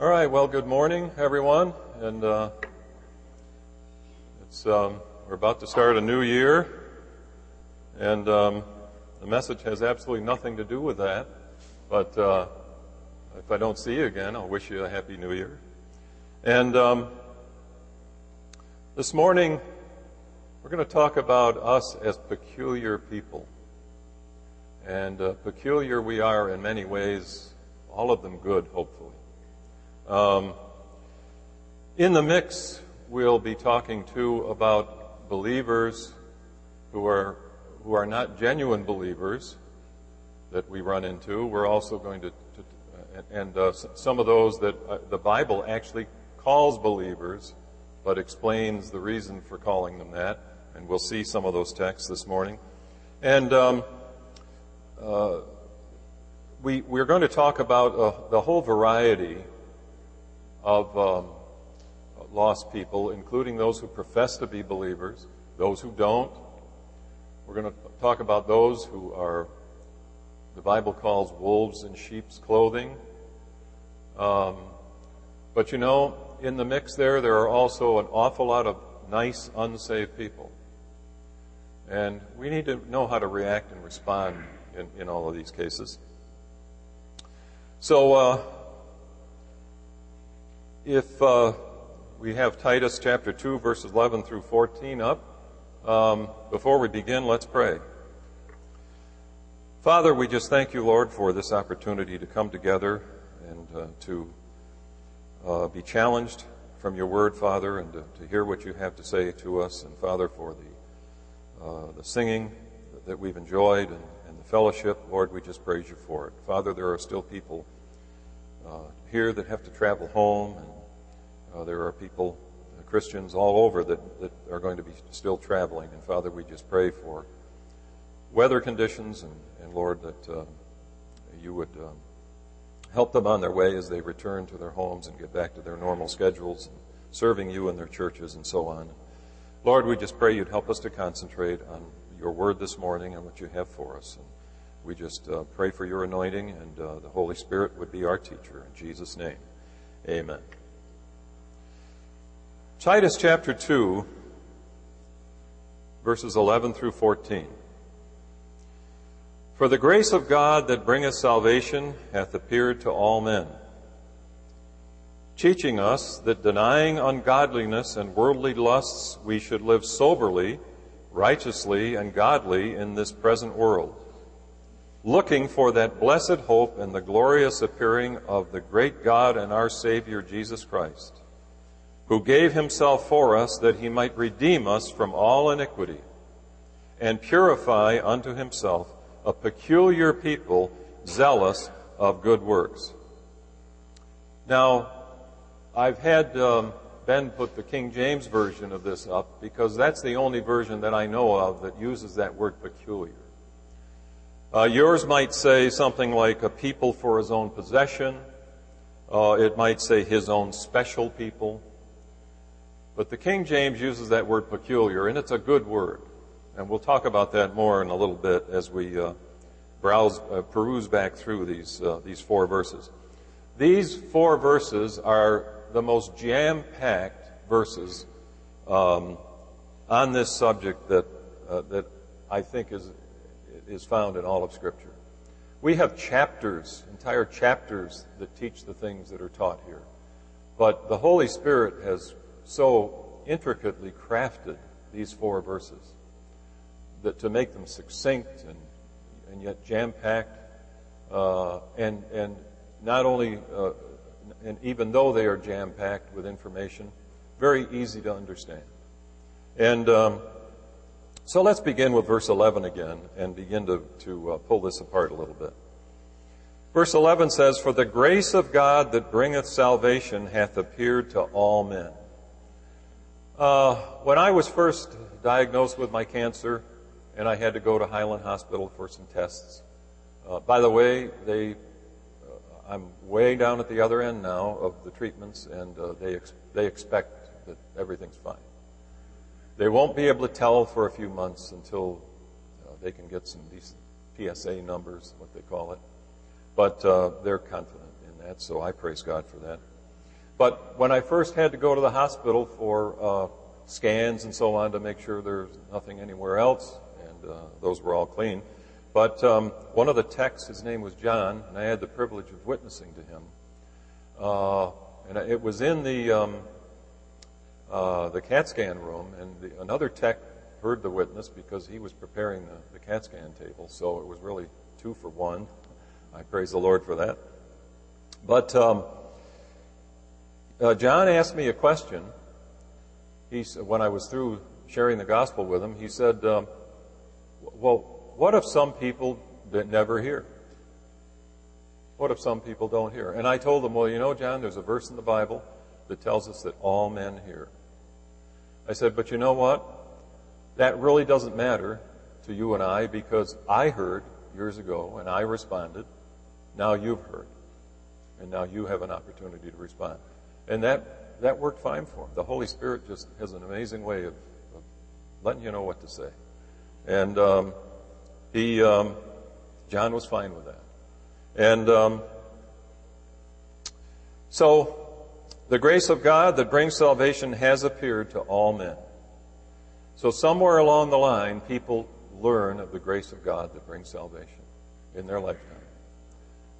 All right. Well, good morning, everyone, and uh, it's um, we're about to start a new year, and um, the message has absolutely nothing to do with that. But uh, if I don't see you again, I'll wish you a happy New Year. And um, this morning, we're going to talk about us as peculiar people, and uh, peculiar we are in many ways, all of them good, hopefully. Um, in the mix, we'll be talking too about believers who are who are not genuine believers that we run into. We're also going to, to and uh, some of those that uh, the Bible actually calls believers, but explains the reason for calling them that. And we'll see some of those texts this morning. And um, uh, we we're going to talk about uh, the whole variety of um, lost people, including those who profess to be believers, those who don't. We're going to talk about those who are, the Bible calls wolves in sheep's clothing. Um, but you know, in the mix there, there are also an awful lot of nice, unsaved people. And we need to know how to react and respond in, in all of these cases. So, uh, if uh, we have Titus chapter 2, verses 11 through 14 up, um, before we begin, let's pray. Father, we just thank you, Lord, for this opportunity to come together and uh, to uh, be challenged from your word, Father, and to, to, hear what you have to say to us. And Father, for the, uh, the singing that we've enjoyed and, and, the fellowship, Lord, we just praise you for it. Father, there are still people uh, here that have to travel home and uh, there are people, uh, Christians all over that, that are going to be still traveling. And Father, we just pray for weather conditions and, and Lord, that uh, you would um, help them on their way as they return to their homes and get back to their normal schedules and serving you in their churches and so on. Lord, we just pray you'd help us to concentrate on your word this morning and what you have for us. And we just uh, pray for your anointing and uh, the Holy Spirit would be our teacher. In Jesus' name, amen. Titus chapter 2, verses 11 through 14. For the grace of God that bringeth salvation hath appeared to all men, teaching us that denying ungodliness and worldly lusts, we should live soberly, righteously, and godly in this present world, looking for that blessed hope and the glorious appearing of the great God and our Savior Jesus Christ who gave himself for us that he might redeem us from all iniquity and purify unto himself a peculiar people zealous of good works. Now, I've had um, Ben put the King James version of this up because that's the only version that I know of that uses that word peculiar. Uh, yours might say something like a people for his own possession. Uh, it might say his own special people. But the King James uses that word peculiar, and it's a good word. And we'll talk about that more in a little bit as we uh, browse, uh, peruse back through these, uh, these four verses. These four verses are the most jam-packed verses um, on this subject that, uh, that I think is, is found in all of Scripture. We have chapters, entire chapters that teach the things that are taught here. But the Holy Spirit has so intricately crafted these four verses that to make them succinct and, and yet jam packed, uh, and and not only uh, and even though they are jam packed with information, very easy to understand. And um, so let's begin with verse 11 again and begin to to uh, pull this apart a little bit. Verse 11 says, "For the grace of God that bringeth salvation hath appeared to all men." Uh, when I was first diagnosed with my cancer, and I had to go to Highland Hospital for some tests. Uh, by the way, they, uh, I'm way down at the other end now of the treatments, and uh, they ex- they expect that everything's fine. They won't be able to tell for a few months until uh, they can get some decent PSA numbers, what they call it. But uh, they're confident in that, so I praise God for that. But when I first had to go to the hospital for uh, scans and so on to make sure there's nothing anywhere else, and uh, those were all clean. But um, one of the techs, his name was John, and I had the privilege of witnessing to him. Uh, and it was in the um, uh, the CAT scan room, and the, another tech heard the witness because he was preparing the, the CAT scan table. So it was really two for one. I praise the Lord for that. But um, uh, John asked me a question. He when I was through sharing the gospel with him, he said, um, "Well, what if some people that never hear? What if some people don't hear?" And I told him, "Well, you know, John, there's a verse in the Bible that tells us that all men hear." I said, "But you know what? That really doesn't matter to you and I because I heard years ago and I responded. Now you've heard, and now you have an opportunity to respond." And that, that worked fine for him. The Holy Spirit just has an amazing way of, of letting you know what to say. And um, he, um, John was fine with that. And um, so, the grace of God that brings salvation has appeared to all men. So, somewhere along the line, people learn of the grace of God that brings salvation in their lifetime.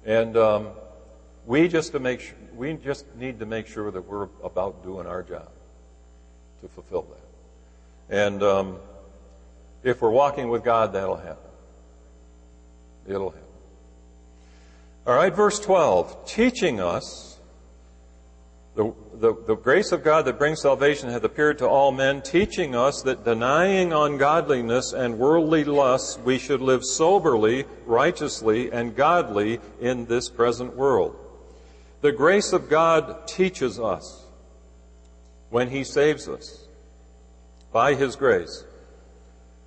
And um, we just to make sure, we just need to make sure that we're about doing our job to fulfill that. And um, if we're walking with God, that'll happen. It'll happen. All right, verse 12. Teaching us, the, the, the grace of God that brings salvation hath appeared to all men, teaching us that denying ungodliness and worldly lusts, we should live soberly, righteously, and godly in this present world the grace of God teaches us when He saves us by His grace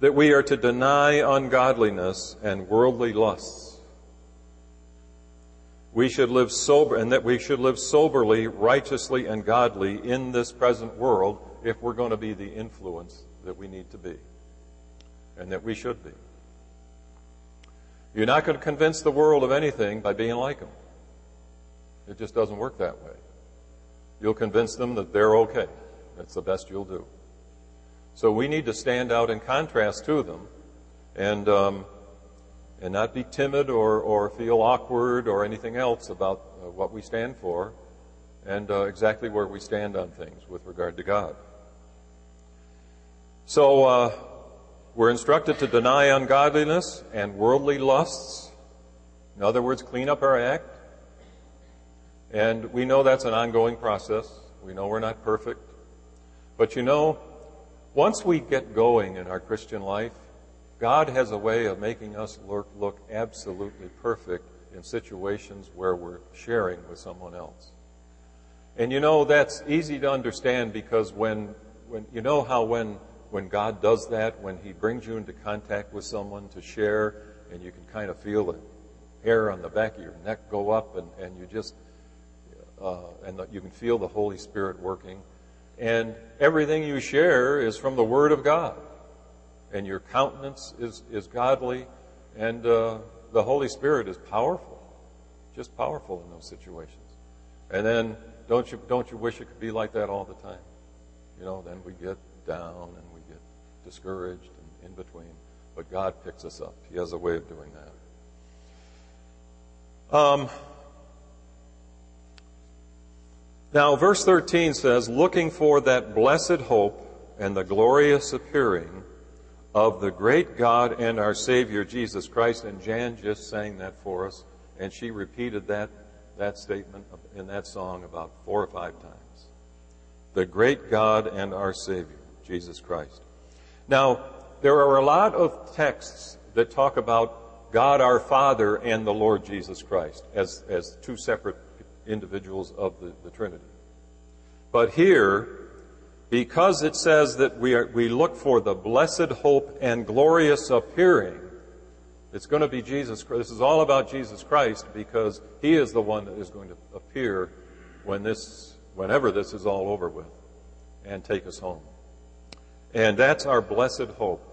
that we are to deny ungodliness and worldly lusts. We should live sober, and that we should live soberly, righteously, and godly in this present world if we're going to be the influence that we need to be and that we should be. You're not going to convince the world of anything by being like them. It just doesn't work that way. You'll convince them that they're okay. That's the best you'll do. So we need to stand out in contrast to them and, um, and not be timid or, or feel awkward or anything else about uh, what we stand for and uh, exactly where we stand on things with regard to God. So uh, we're instructed to deny ungodliness and worldly lusts. In other words, clean up our act and we know that's an ongoing process. We know we're not perfect. But you know, once we get going in our Christian life, God has a way of making us look, look absolutely perfect in situations where we're sharing with someone else. And you know, that's easy to understand because when, when you know how when, when God does that, when He brings you into contact with someone to share, and you can kind of feel the hair on the back of your neck go up, and, and you just, uh, and you can feel the Holy Spirit working. And everything you share is from the Word of God. And your countenance is, is godly, and uh, the Holy Spirit is powerful, just powerful in those situations. And then don't you, don't you wish it could be like that all the time? You know, then we get down and we get discouraged and in between. But God picks us up. He has a way of doing that. Um, now, verse 13 says, looking for that blessed hope and the glorious appearing of the great God and our Savior Jesus Christ. And Jan just sang that for us, and she repeated that, that statement in that song about four or five times. The great God and our Savior, Jesus Christ. Now, there are a lot of texts that talk about God our Father and the Lord Jesus Christ as, as two separate individuals of the, the Trinity. But here, because it says that we, are, we look for the blessed hope and glorious appearing, it's going to be Jesus Christ. This is all about Jesus Christ because He is the one that is going to appear when this, whenever this is all over with and take us home. And that's our blessed hope.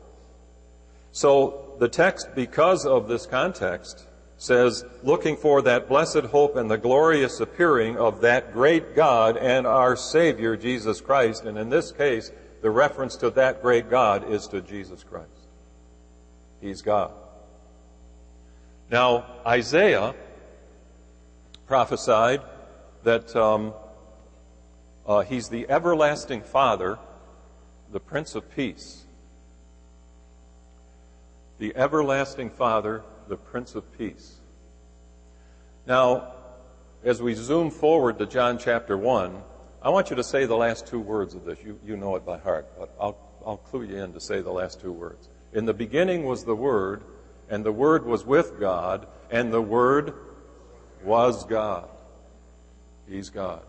So the text, because of this context, says, looking for that blessed hope and the glorious appearing of that great God and our Savior, Jesus Christ. And in this case, the reference to that great God is to Jesus Christ. He's God. Now, Isaiah prophesied that um, uh, he's the everlasting Father, the Prince of Peace. The everlasting Father, the Prince of Peace. Now, as we zoom forward to John chapter 1, I want you to say the last two words of this. You, you know it by heart, but I'll, I'll clue you in to say the last two words. In the beginning was the Word, and the Word was with God, and the Word was God. He's God.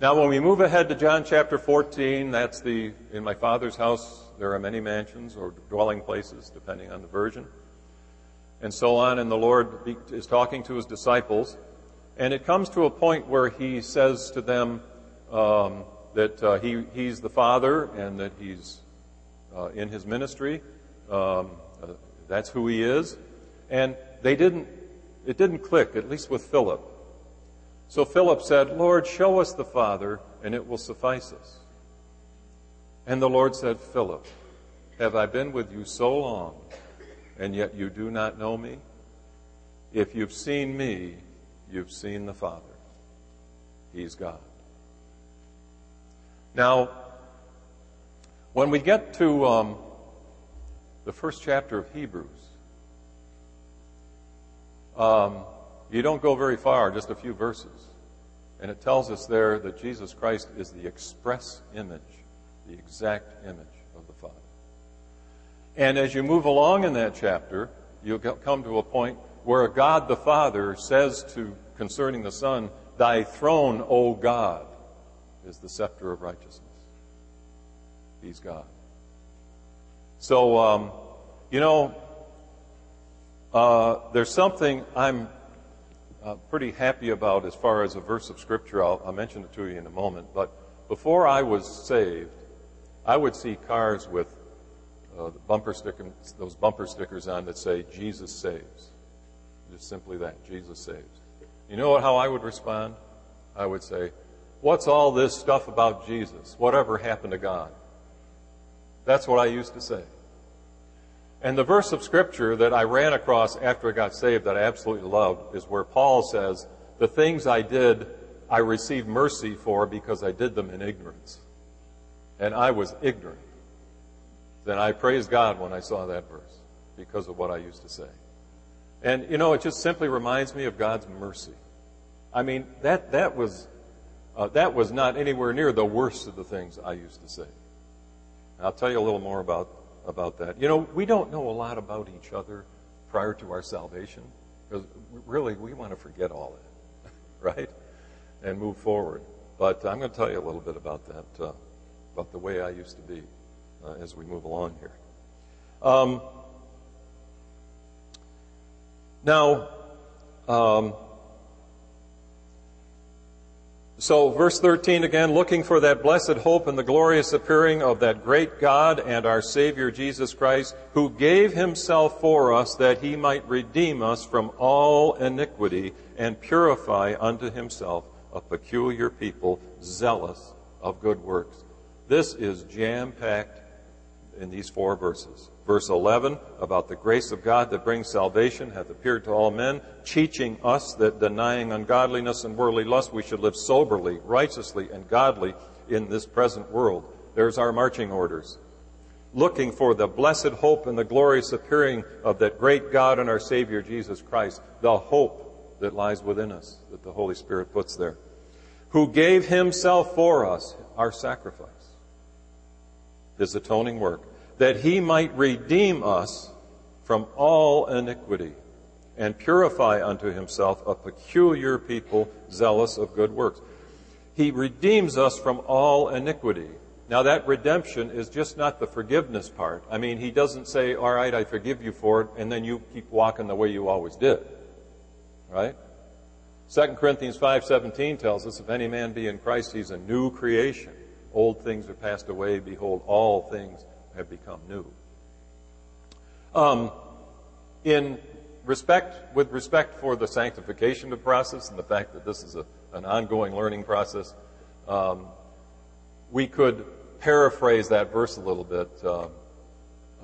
Now, when we move ahead to John chapter 14, that's the, in my Father's house, there are many mansions or dwelling places, depending on the version and so on. And the Lord is talking to his disciples. And it comes to a point where he says to them um, that uh, he, he's the Father and that he's uh, in his ministry. Um, uh, that's who he is. And they didn't, it didn't click, at least with Philip. So Philip said, Lord, show us the Father, and it will suffice us. And the Lord said, Philip, have I been with you so long, and yet you do not know me? If you've seen me, you've seen the Father. He's God. Now, when we get to um, the first chapter of Hebrews, um, you don't go very far, just a few verses. And it tells us there that Jesus Christ is the express image, the exact image of the Father. And as you move along in that chapter, you'll come to a point where God the Father says to concerning the Son, Thy throne, O God, is the scepter of righteousness. He's God. So, um, you know, uh, there's something I'm uh, pretty happy about as far as a verse of Scripture. I'll, I'll mention it to you in a moment. But before I was saved, I would see cars with uh, bumper sticker, those bumper stickers on that say, Jesus saves. Just simply that, Jesus saves. You know how I would respond? I would say, What's all this stuff about Jesus? Whatever happened to God? That's what I used to say. And the verse of Scripture that I ran across after I got saved that I absolutely loved is where Paul says, The things I did, I received mercy for because I did them in ignorance. And I was ignorant then I praised God when I saw that verse because of what I used to say. And, you know, it just simply reminds me of God's mercy. I mean, that, that, was, uh, that was not anywhere near the worst of the things I used to say. I'll tell you a little more about, about that. You know, we don't know a lot about each other prior to our salvation because really we want to forget all that, right? And move forward. But I'm going to tell you a little bit about that, uh, about the way I used to be uh, as we move along here. Um, now, um, so verse 13 again, looking for that blessed hope and the glorious appearing of that great God and our Savior Jesus Christ, who gave himself for us that he might redeem us from all iniquity and purify unto himself a peculiar people zealous of good works. This is jam packed in these four verses. Verse 11, about the grace of God that brings salvation hath appeared to all men, teaching us that denying ungodliness and worldly lust, we should live soberly, righteously, and godly in this present world. There's our marching orders. Looking for the blessed hope and the glorious appearing of that great God and our Savior Jesus Christ, the hope that lies within us, that the Holy Spirit puts there, who gave himself for us, our sacrifice his atoning work, that he might redeem us from all iniquity and purify unto himself a peculiar people zealous of good works. He redeems us from all iniquity. Now that redemption is just not the forgiveness part. I mean, he doesn't say, all right, I forgive you for it, and then you keep walking the way you always did. Right? 2 Corinthians 5.17 tells us, if any man be in Christ, he's a new creation. Old things are passed away. Behold, all things have become new. Um, in respect, with respect for the sanctification of process and the fact that this is a, an ongoing learning process, um, we could paraphrase that verse a little bit. Uh,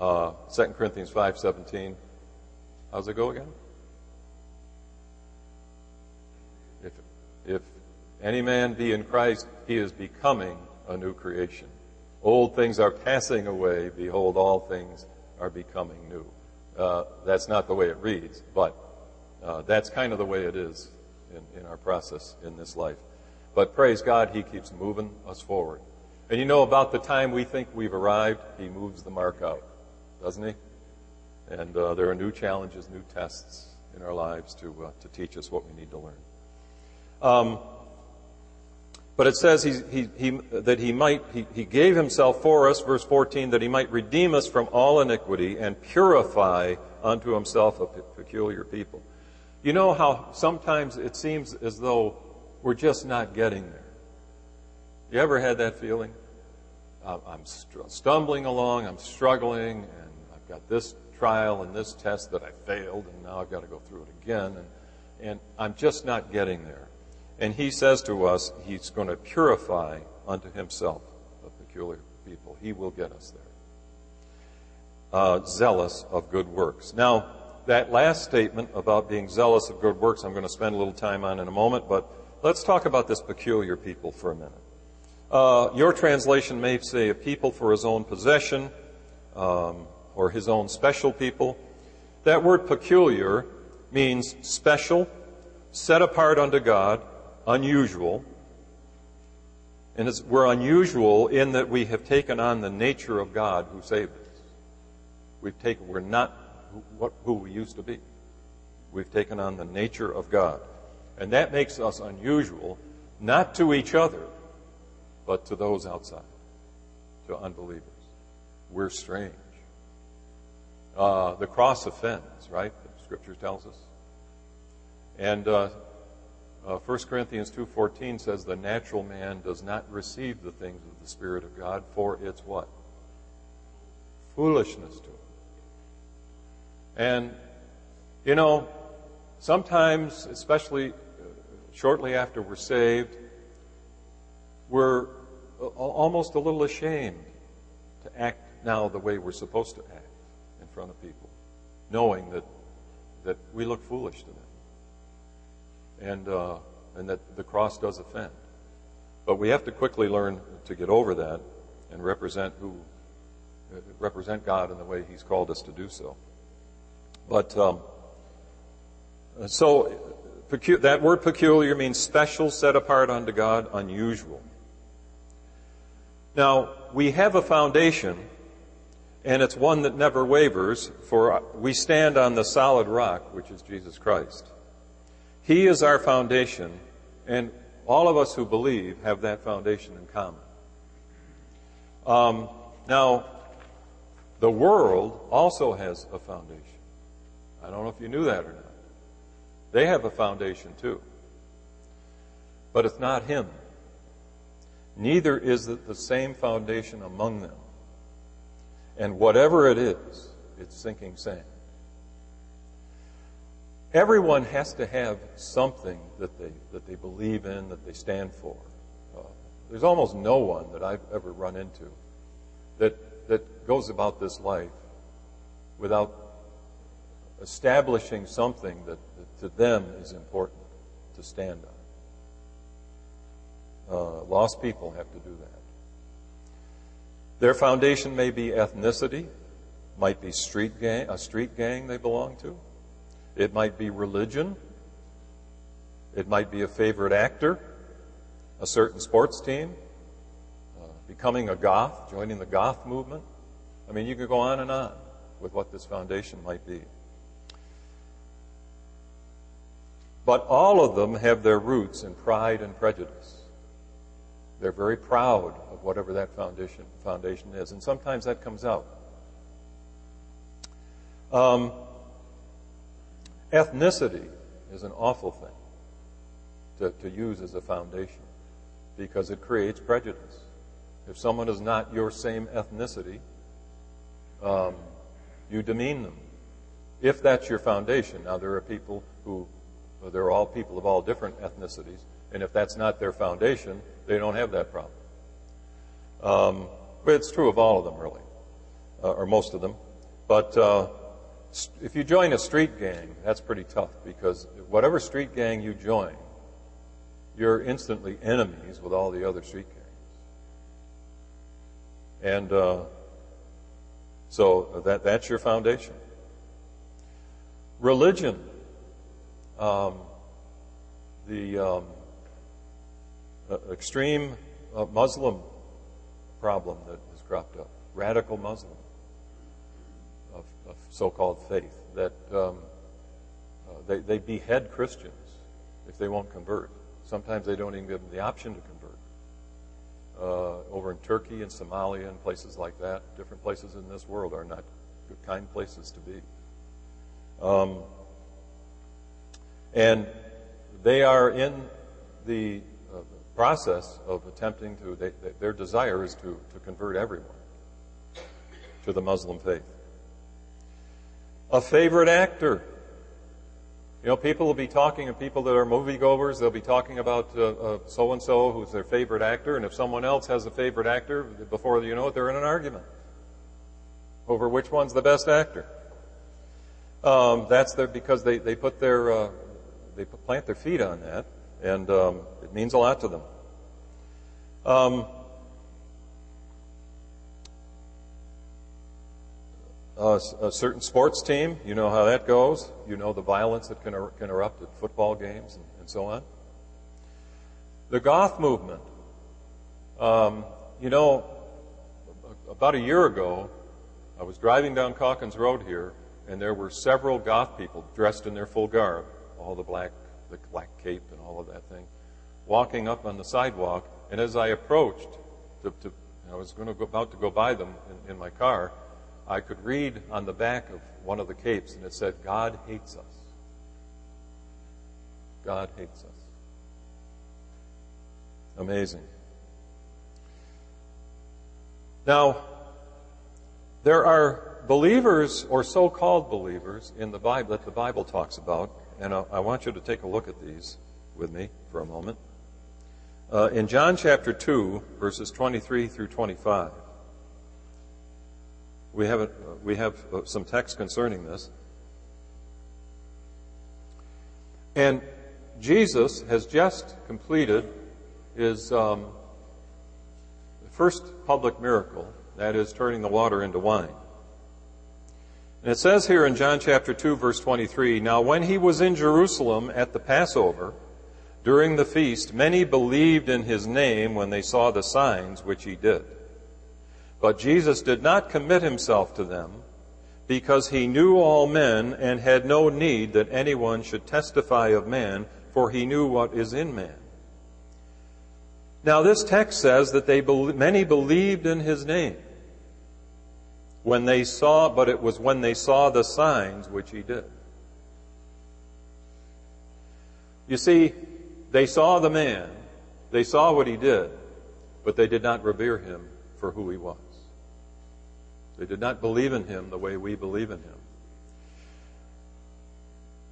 uh, 2 Corinthians 5.17. How's it go again? If, if any man be in Christ, he is becoming a new creation. Old things are passing away. Behold, all things are becoming new. Uh, that's not the way it reads, but uh, that's kind of the way it is in, in our process in this life. But praise God, He keeps moving us forward. And you know, about the time we think we've arrived, He moves the mark out, doesn't He? And uh, there are new challenges, new tests in our lives to, uh, to teach us what we need to learn. Um, but it says he, he, he, that he might, he, he gave himself for us, verse 14, that he might redeem us from all iniquity and purify unto himself a peculiar people. You know how sometimes it seems as though we're just not getting there. You ever had that feeling? I'm stumbling along, I'm struggling, and I've got this trial and this test that I failed, and now I've got to go through it again, and, and I'm just not getting there. And he says to us, he's going to purify unto himself a peculiar people. He will get us there. Uh, zealous of good works. Now, that last statement about being zealous of good works, I'm going to spend a little time on in a moment, but let's talk about this peculiar people for a minute. Uh, your translation may say a people for his own possession um, or his own special people. That word peculiar means special, set apart unto God, unusual. And we're unusual in that we have taken on the nature of God who saved us. We've taken, we're not who, who we used to be. We've taken on the nature of God. And that makes us unusual, not to each other, but to those outside, to unbelievers. We're strange. Uh, the cross offends, right? The scripture tells us. And uh, uh, 1 Corinthians 2.14 says the natural man does not receive the things of the Spirit of God, for it's what? Foolishness to him. And, you know, sometimes, especially uh, shortly after we're saved, we're almost a little ashamed to act now the way we're supposed to act in front of people, knowing that, that we look foolish to them and, uh, and that the cross does offend. But we have to quickly learn to get over that and represent who represent God in the way He's called us to do so. But um, so pecu- that word peculiar means special, set apart unto God, unusual. Now we have a foundation, and it's one that never wavers. For we stand on the solid rock, which is Jesus Christ. He is our foundation, and all of us who believe have that foundation in common. Um, now, the world also has a foundation. I don't know if you knew that or not. They have a foundation too. But it's not Him. Neither is it the same foundation among them. And whatever it is, it's sinking sand. Everyone has to have something that they, that they believe in, that they stand for. Uh, there's almost no one that I've ever run into that, that goes about this life without establishing something that, that to them is important to stand on. Uh, lost people have to do that. Their foundation may be ethnicity, might be street gang, a street gang they belong to. It might be religion. It might be a favorite actor, a certain sports team, uh, becoming a goth, joining the goth movement. I mean, you could go on and on with what this foundation might be. But all of them have their roots in pride and prejudice. They're very proud of whatever that foundation, foundation is, and sometimes that comes out. Um, Ethnicity is an awful thing to, to use as a foundation because it creates prejudice. If someone is not your same ethnicity, um, you demean them. If that's your foundation. Now, there are people who, well, they're all people of all different ethnicities, and if that's not their foundation, they don't have that problem. Um, but it's true of all of them, really, uh, or most of them. But uh, if you join a street gang, that's pretty tough because whatever street gang you join, you're instantly enemies with all the other street gangs. And uh, so that, that's your foundation. Religion. Um, the um, extreme uh, Muslim problem that has cropped up. Radical Muslim of, of so-called faith that um, uh, they, they behead Christians if they won't convert. Sometimes they don't even give them the option to convert. Uh, over in Turkey and Somalia and places like that, different places in this world are not good, kind places to be. Um, and they are in the uh, process of attempting to, they, they, their desire is to, to convert everyone to the Muslim faith. A favorite actor. You know, people will be talking, and people that are moviegoers, they'll be talking about so and so who's their favorite actor, and if someone else has a favorite actor, before you know it, they're in an argument over which one's the best actor. Um, that's their, because they, they put their, uh, they plant their feet on that, and um, it means a lot to them. Um, a, a certain sports team, you know how that goes. You know the violence that can, er, can erupt at football games and, and, so on. The goth movement. Um, you know, about a year ago, I was driving down Calkins Road here, and there were several goth people dressed in their full garb, all the black, the black cape and all of that thing, walking up on the sidewalk. And as I approached, to, to, I was going to go, about to go by them in, in my car, I could read on the back of one of the capes, and it said, God hates us. God hates us. Amazing. Now, there are believers or so called believers in the Bible that the Bible talks about, and I want you to take a look at these with me for a moment. Uh, in John chapter 2, verses 23 through 25, we have, a, we have uh, some text concerning this. And Jesus has just completed his um, first public miracle, that is, turning the water into wine. And it says here in John chapter 2, verse 23 Now, when he was in Jerusalem at the Passover, during the feast, many believed in his name when they saw the signs which he did. But Jesus did not commit himself to them because he knew all men and had no need that anyone should testify of man, for he knew what is in man. Now this text says that they many believed in his name when they saw, but it was when they saw the signs which he did. You see, they saw the man, they saw what he did, but they did not revere him for who he was. They did not believe in him the way we believe in him.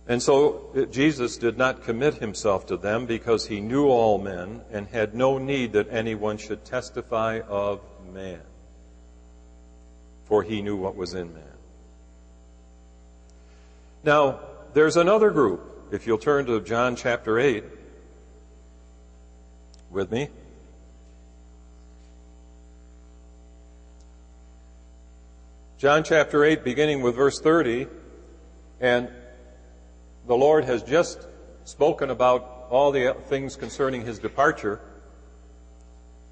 And so Jesus did not commit himself to them because he knew all men and had no need that anyone should testify of man, for he knew what was in man. Now, there's another group. If you'll turn to John chapter 8 with me. John chapter 8, beginning with verse 30, and the Lord has just spoken about all the things concerning his departure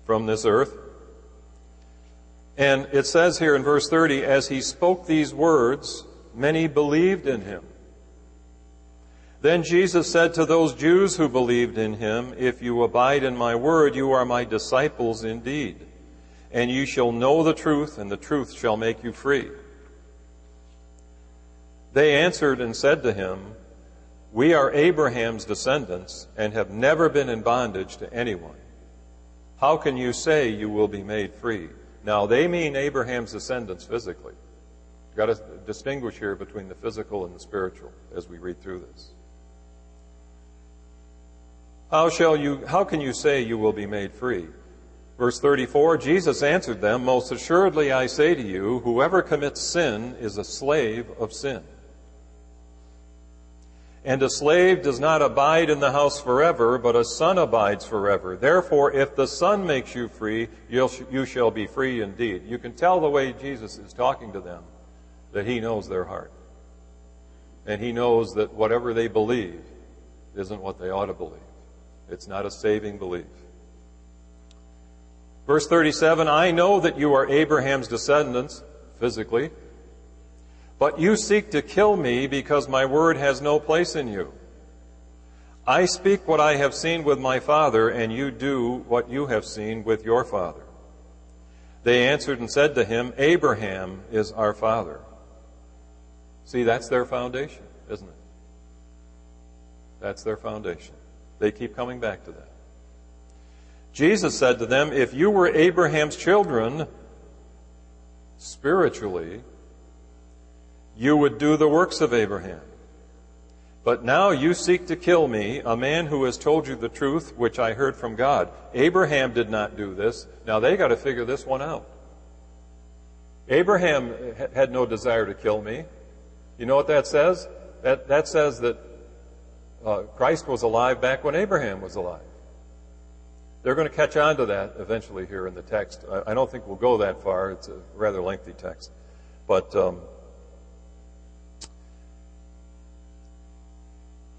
from this earth. And it says here in verse 30, as he spoke these words, many believed in him. Then Jesus said to those Jews who believed in him, If you abide in my word, you are my disciples indeed and you shall know the truth, and the truth shall make you free. They answered and said to him, We are Abraham's descendants and have never been in bondage to anyone. How can you say you will be made free? Now, they mean Abraham's descendants physically. You've Got to distinguish here between the physical and the spiritual as we read through this. How shall you, how can you say you will be made free? Verse 34, Jesus answered them, Most assuredly I say to you, whoever commits sin is a slave of sin. And a slave does not abide in the house forever, but a son abides forever. Therefore, if the son makes you free, you shall be free indeed. You can tell the way Jesus is talking to them that he knows their heart. And he knows that whatever they believe isn't what they ought to believe. It's not a saving belief. Verse 37 I know that you are Abraham's descendants, physically, but you seek to kill me because my word has no place in you. I speak what I have seen with my father, and you do what you have seen with your father. They answered and said to him, Abraham is our father. See, that's their foundation, isn't it? That's their foundation. They keep coming back to that. Jesus said to them, If you were Abraham's children, spiritually, you would do the works of Abraham. But now you seek to kill me, a man who has told you the truth, which I heard from God. Abraham did not do this. Now they got to figure this one out. Abraham had no desire to kill me. You know what that says? That, that says that uh, Christ was alive back when Abraham was alive. They're going to catch on to that eventually here in the text. I, I don't think we'll go that far. It's a rather lengthy text. But, um,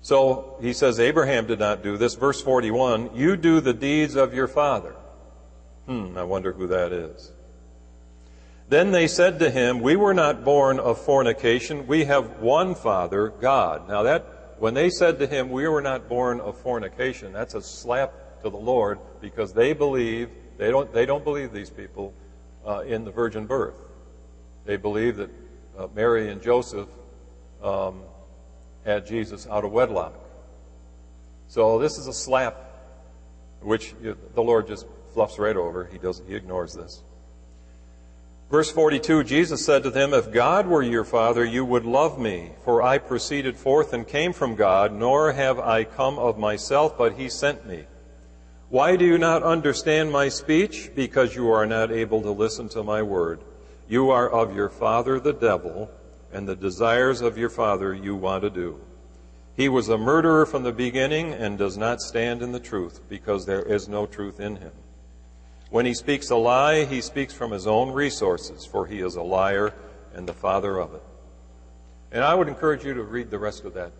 so he says Abraham did not do this. Verse 41, you do the deeds of your father. Hmm, I wonder who that is. Then they said to him, We were not born of fornication. We have one Father, God. Now that when they said to him, We were not born of fornication, that's a slap to the Lord because they believe, they don't, they don't believe these people uh, in the virgin birth. They believe that uh, Mary and Joseph um, had Jesus out of wedlock. So this is a slap, which the Lord just fluffs right over. He does he ignores this. Verse 42, Jesus said to them, If God were your Father, you would love me, for I proceeded forth and came from God, nor have I come of myself, but he sent me. Why do you not understand my speech? Because you are not able to listen to my word. You are of your father the devil, and the desires of your father you want to do. He was a murderer from the beginning and does not stand in the truth, because there is no truth in him. When he speaks a lie, he speaks from his own resources, for he is a liar and the father of it. And I would encourage you to read the rest of that,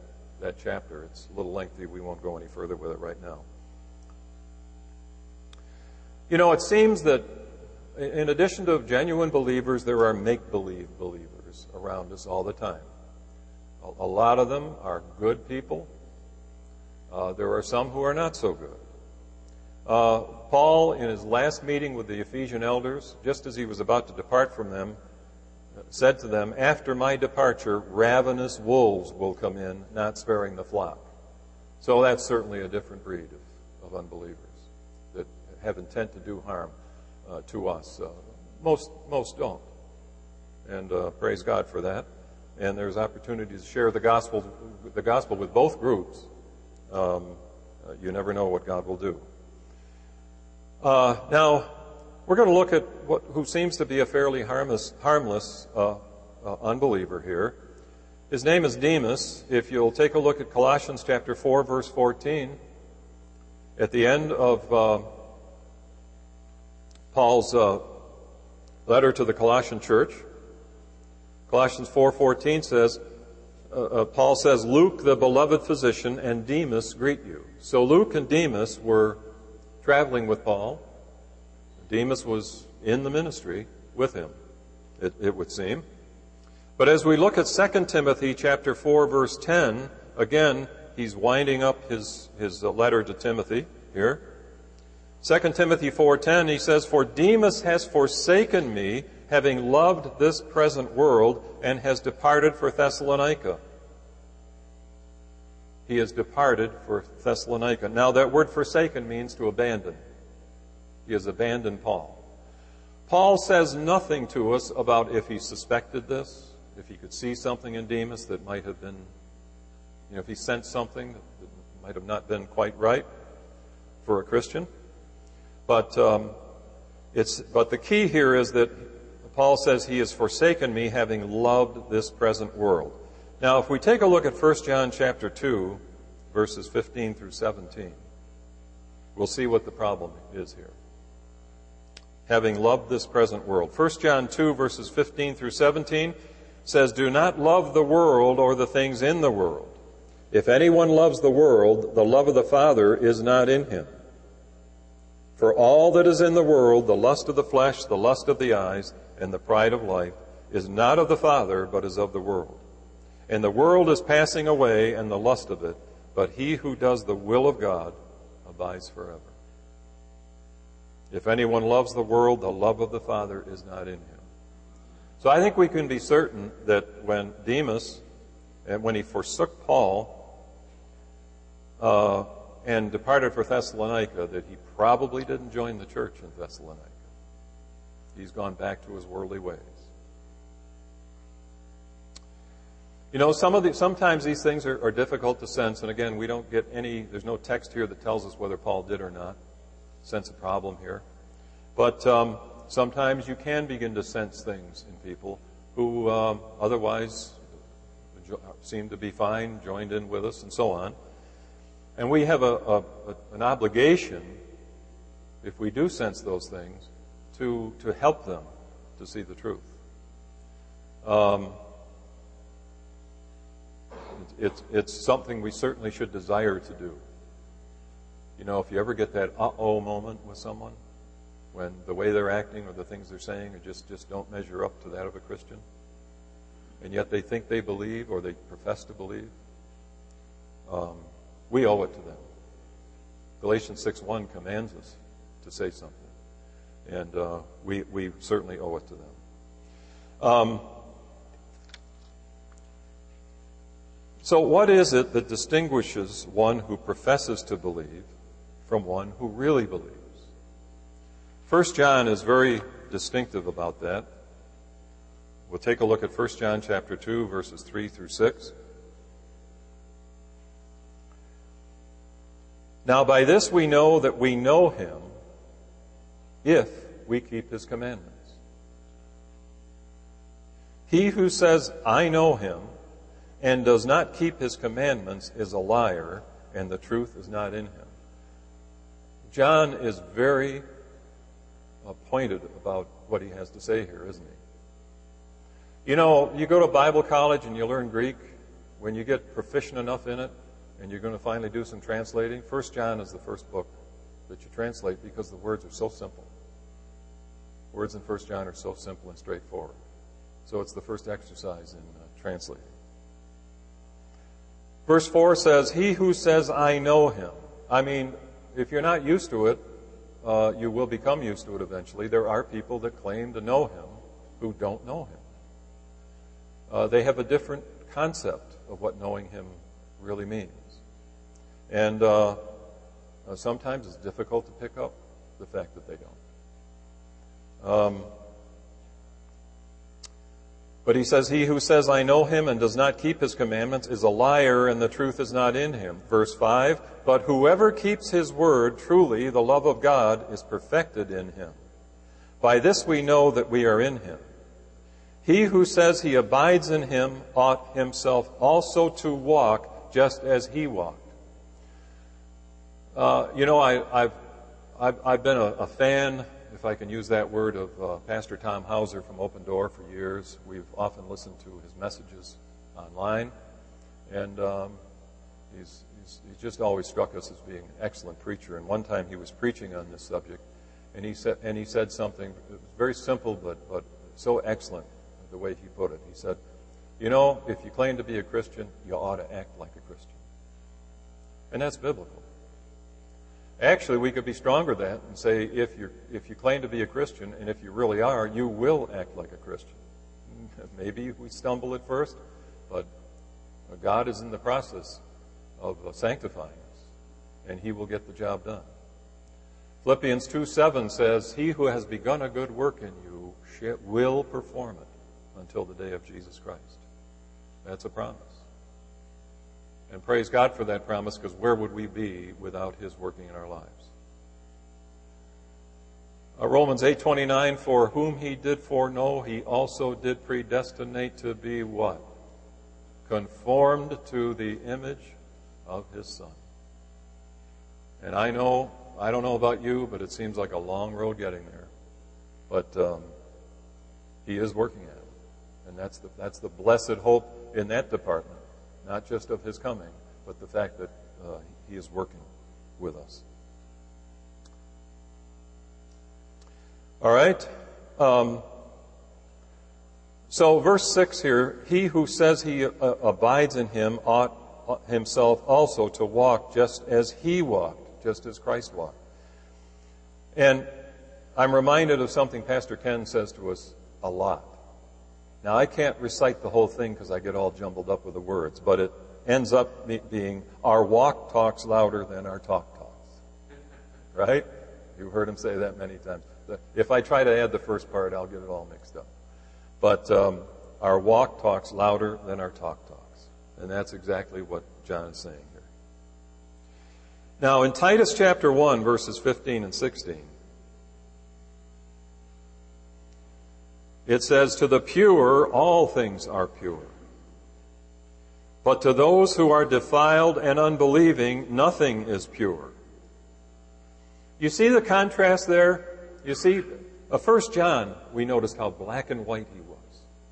that chapter. It's a little lengthy. We won't go any further with it right now. You know, it seems that in addition to genuine believers, there are make believe believers around us all the time. A, lot of them are good people. Uh, there are some who are not so good. Uh, Paul, in his last meeting with the Ephesian elders, just as he was about to depart from them, said to them, After my departure, ravenous wolves will come in, not sparing the flock. So that's certainly a different breed of, of unbelievers have intent to do harm uh, to us. Uh, most, most don't. And uh, praise God for that. And there's opportunities to share the gospel, the gospel with both groups. Um, uh, you never know what God will do. Uh, now, we're going to look at what, who seems to be a fairly harmless, harmless uh, unbeliever here. His name is Demas. If you'll take a look at Colossians chapter 4, verse 14, at the end of Paul's uh, letter to the Colossian church, Colossians 4:14 says, uh, Paul says, "Luke, the beloved physician, and Demas greet you." So Luke and Demas were traveling with Paul. Demas was in the ministry with him, it, it would seem. But as we look at 2 Timothy chapter 4 verse 10, again, he's winding up his, his letter to Timothy here. 2 Timothy 4:10 he says for Demas has forsaken me having loved this present world and has departed for Thessalonica he has departed for Thessalonica. Now, that word forsaken means to abandon. He has abandoned Paul. Paul says nothing to us about if he suspected this, if he could see something in Demas that might have been, you know, if he sensed something that might have not been quite right for a Christian. But um, it's but the key here is that Paul says he has forsaken me, having loved this present world. Now, if we take a look at 1 John chapter 2, verses 15 through 17, we'll see what the problem is here. Having loved this present world. 1 John 2, verses 15 through 17 says, Do not love the world or the things in the world. If anyone loves the world, the love of the Father is not in him. For all that is in the world, the lust of the flesh, the lust of the eyes, and the pride of life, is not of the Father, but is of the world. And the world is passing away and the lust of it, but he who does the will of God abides forever. If anyone loves the world, the love of the Father is not in him. So I think we can be certain that when Demas, and when he forsook Paul, uh, and departed for Thessalonica, that he probably didn't join the church in Thessalonica. He's gone back to his worldly ways. You know, some of the, sometimes these things are, are, difficult to sense, and again, we don't get any, there's no text here that tells us whether Paul did or not. Sense a problem here. But um, sometimes you can begin to sense things in people who um, otherwise seem to be fine, joined in with us, and so on. And we have a, a, an obligation, if we do sense those things, to, to help them to see the truth. Um, it's, it's something we certainly should desire to do. You know, if you ever get that uh oh moment with someone, when the way they're acting or the things they're saying just, just don't measure up to that of a Christian, and yet they think they believe or they profess to believe, um, we owe it to them. Galatians 6.1 commands us to say something. And uh, we, we certainly owe it to them. Um, So, what is it that distinguishes one who professes to believe from one who really believes? First John is very distinctive about that. We'll take a look at 1 John chapter 2 verses 3 through 6. Now by this we know that we know him if we keep his commandments. He who says, I know him, and does not keep his commandments is a liar, and the truth is not in him. John is very pointed about what he has to say here, isn't he? You know, you go to Bible college and you learn Greek. When you get proficient enough in it, and you're going to finally do some translating, First John is the first book that you translate because the words are so simple. Words in First John are so simple and straightforward. So it's the first exercise in uh, translating. Verse 4 says, He who says, I know him. I mean, if you're not used to it, uh, you will become used to it eventually. There are people that claim to know him who don't know him. Uh, they have a different concept of what knowing him really means. And uh, uh sometimes it's difficult to pick up the fact that they don't. Um, but he says, He who says, I know him and does not keep his commandments is a liar and the truth is not in him. Verse 5 But whoever keeps his word, truly the love of God is perfected in him. By this we know that we are in him. He who says he abides in him ought himself also to walk just as he walked. Uh, you know, I, have I've, I've been a, a fan if I can use that word, of uh, Pastor Tom Hauser from Open Door for years. We've often listened to his messages online, and um, he's, he's, he's, just always struck us as being an excellent preacher. And one time he was preaching on this subject, and he said, and he said something it was very simple but, but so excellent the way he put it. He said, You know, if you claim to be a Christian, you ought to act like a Christian. And that's biblical. Actually, we could be stronger than that and say if, you if you claim to be a Christian, and if you really are, you will act like a Christian. Maybe we stumble at first, but God is in the process of sanctifying us, and He will get the job done. Philippians 2 7 says, He who has begun a good work in you will perform it until the day of Jesus Christ. That's a promise. And praise God for that promise because where would we be without His working in our lives? Uh, Romans 8:29 for whom he did foreknow he also did predestinate to be what conformed to the image of his son. And I know I don't know about you but it seems like a long road getting there. But um, he is working at it. And that's the that's the blessed hope in that department, not just of his coming, but the fact that uh, he is working with us. All right? Um, so, verse 6 here he who says he uh, abides in him ought uh, himself also to walk just as he walked, just as Christ walked. And I'm reminded of something Pastor Ken says to us a lot. Now, I can't recite the whole thing because I get all jumbled up with the words, but it ends up being our walk talks louder than our talk talks. Right? You've heard him say that many times. If I try to add the first part, I'll get it all mixed up. But um, our walk talks louder than our talk talks. And that's exactly what John is saying here. Now, in Titus chapter 1, verses 15 and 16, it says, To the pure, all things are pure. But to those who are defiled and unbelieving, nothing is pure. You see the contrast there? You see, uh, First John, we noticed how black and white he was.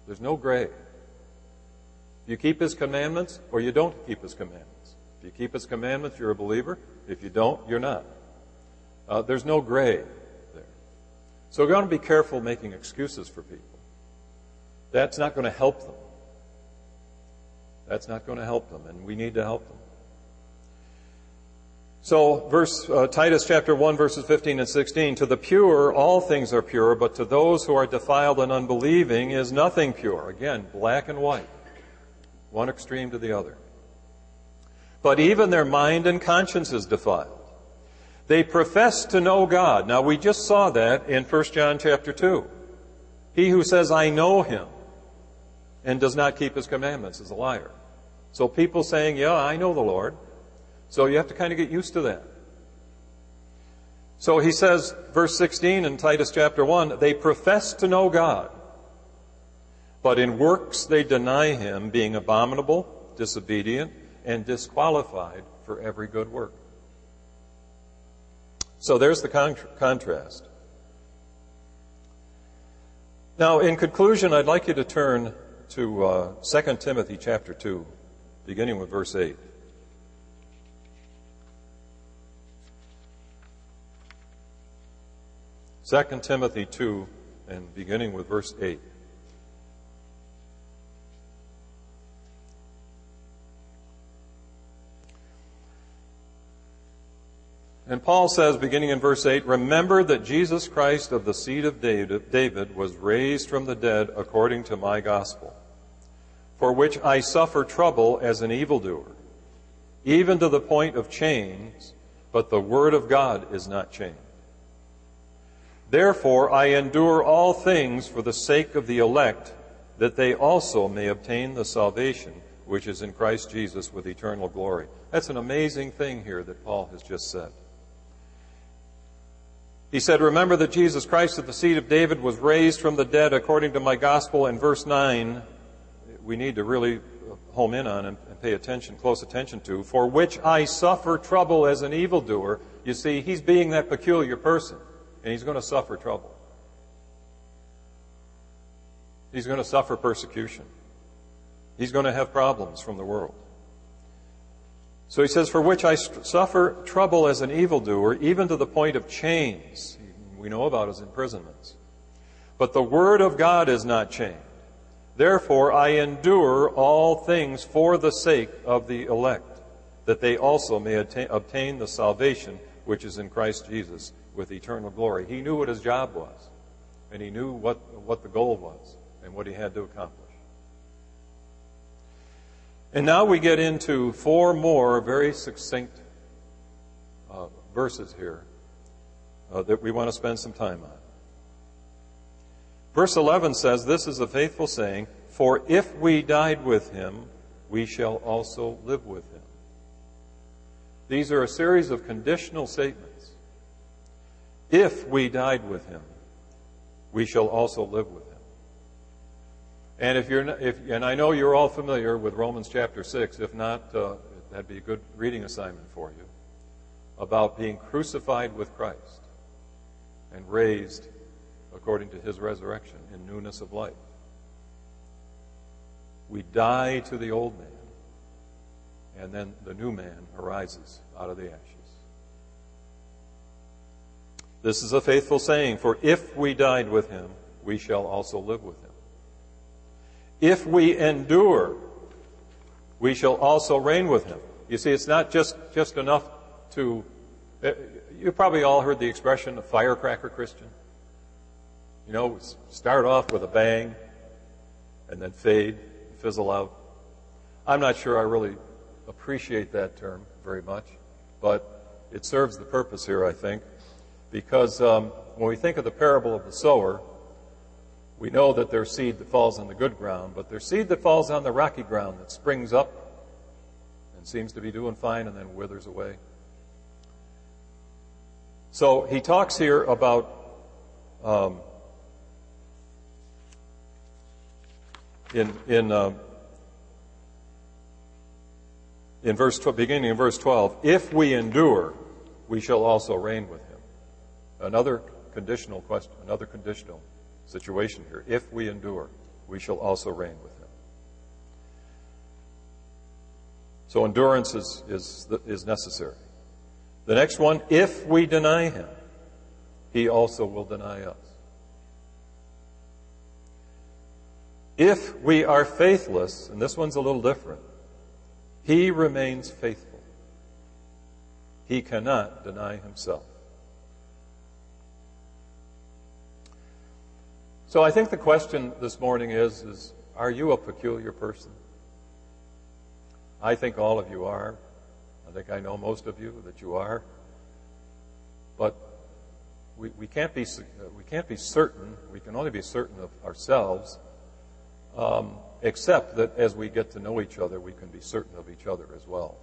There's no gray. You keep his commandments or you don't keep his commandments. If you keep his commandments, you're a believer. If you don't, you're not. Uh, there's no gray. So we're going to be careful making excuses for people. That's not going to help them. That's not going to help them, and we need to help them. So, verse uh, Titus chapter 1 verses 15 and 16, to the pure all things are pure, but to those who are defiled and unbelieving is nothing pure. Again, black and white. One extreme to the other. But even their mind and conscience is defiled. They profess to know God. Now we just saw that in 1 John chapter 2. He who says, I know him, and does not keep his commandments is a liar. So people saying, yeah, I know the Lord, so you have to kind of get used to that. So he says, verse 16 in Titus chapter 1, they profess to know God, but in works they deny him, being abominable, disobedient, and disqualified for every good work. So there's the con- contrast. Now, in conclusion, I'd like you to turn to uh, 2 Timothy chapter 2, beginning with verse 8. 2 Timothy 2, and beginning with verse 8. And Paul says, beginning in verse 8, Remember that Jesus Christ of the seed of David was raised from the dead according to my gospel, for which I suffer trouble as an evildoer, even to the point of chains, but the word of God is not chained. Therefore, I endure all things for the sake of the elect, that they also may obtain the salvation which is in Christ Jesus with eternal glory. That's an amazing thing here that Paul has just said. He said, Remember that Jesus Christ of the seed of David was raised from the dead according to my gospel. In verse 9, we need to really home in on and pay attention, close attention to, for which I suffer trouble as an evildoer. You see, he's being that peculiar person and he's going to suffer trouble. He's going to suffer persecution. He's going to have problems from the world. So he says, For which I suffer trouble as an evildoer, even to the point of chains. We know about his imprisonments. But the word of God is not chained. Therefore I endure all things for the sake of the elect, that they also may obtain the salvation which is in Christ Jesus with eternal glory. He knew what his job was, and he knew what, what the goal was and what he had to accomplish. And now we get into four more very succinct uh, verses here uh, that we want to spend some time on. Verse 11 says, This is a faithful saying, for if we died with him, we shall also live with him. These are a series of conditional statements. If we died with him, we shall also live with him. And if you're, if, and I know you're all familiar with Romans chapter six. If not, uh, that'd be a good reading assignment for you about being crucified with Christ and raised according to His resurrection in newness of life. We die to the old man, and then the new man arises out of the ashes. This is a faithful saying, for if we died with him, we shall also live with him. If we endure, we shall also reign with him. You see, it's not just, just enough to. Uh, you probably all heard the expression, a firecracker Christian. You know, start off with a bang and then fade, fizzle out. I'm not sure I really appreciate that term very much, but it serves the purpose here, I think, because um, when we think of the parable of the sower, we know that there's seed that falls on the good ground, but there's seed that falls on the rocky ground that springs up and seems to be doing fine and then withers away. So he talks here about um, in in uh, in verse beginning in verse twelve. If we endure, we shall also reign with him. Another conditional question. Another conditional situation here. If we endure, we shall also reign with him. So endurance is, is, is necessary. The next one, if we deny him, he also will deny us. If we are faithless, and this one's a little different, he remains faithful. He cannot deny himself. So I think the question this morning is, is are you a peculiar person? I think all of you are. I think I know most of you that you are. But we, we, can't, be, we can't be certain, we can only be certain of ourselves, um, except that as we get to know each other, we can be certain of each other as well.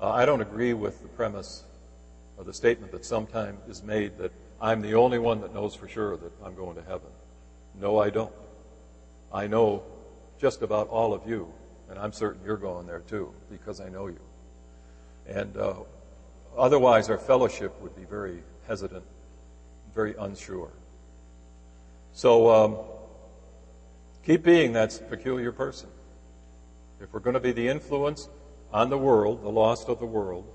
Uh, I don't agree with the premise or the statement that sometimes is made that I'm the only one that knows for sure that I'm going to heaven. No, I don't. I know just about all of you, and I'm certain you're going there too, because I know you. And uh, otherwise, our fellowship would be very hesitant, very unsure. So um, keep being that peculiar person. If we're going to be the influence on the world, the lost of the world,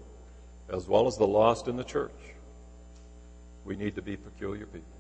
as well as the lost in the church, we need to be peculiar people.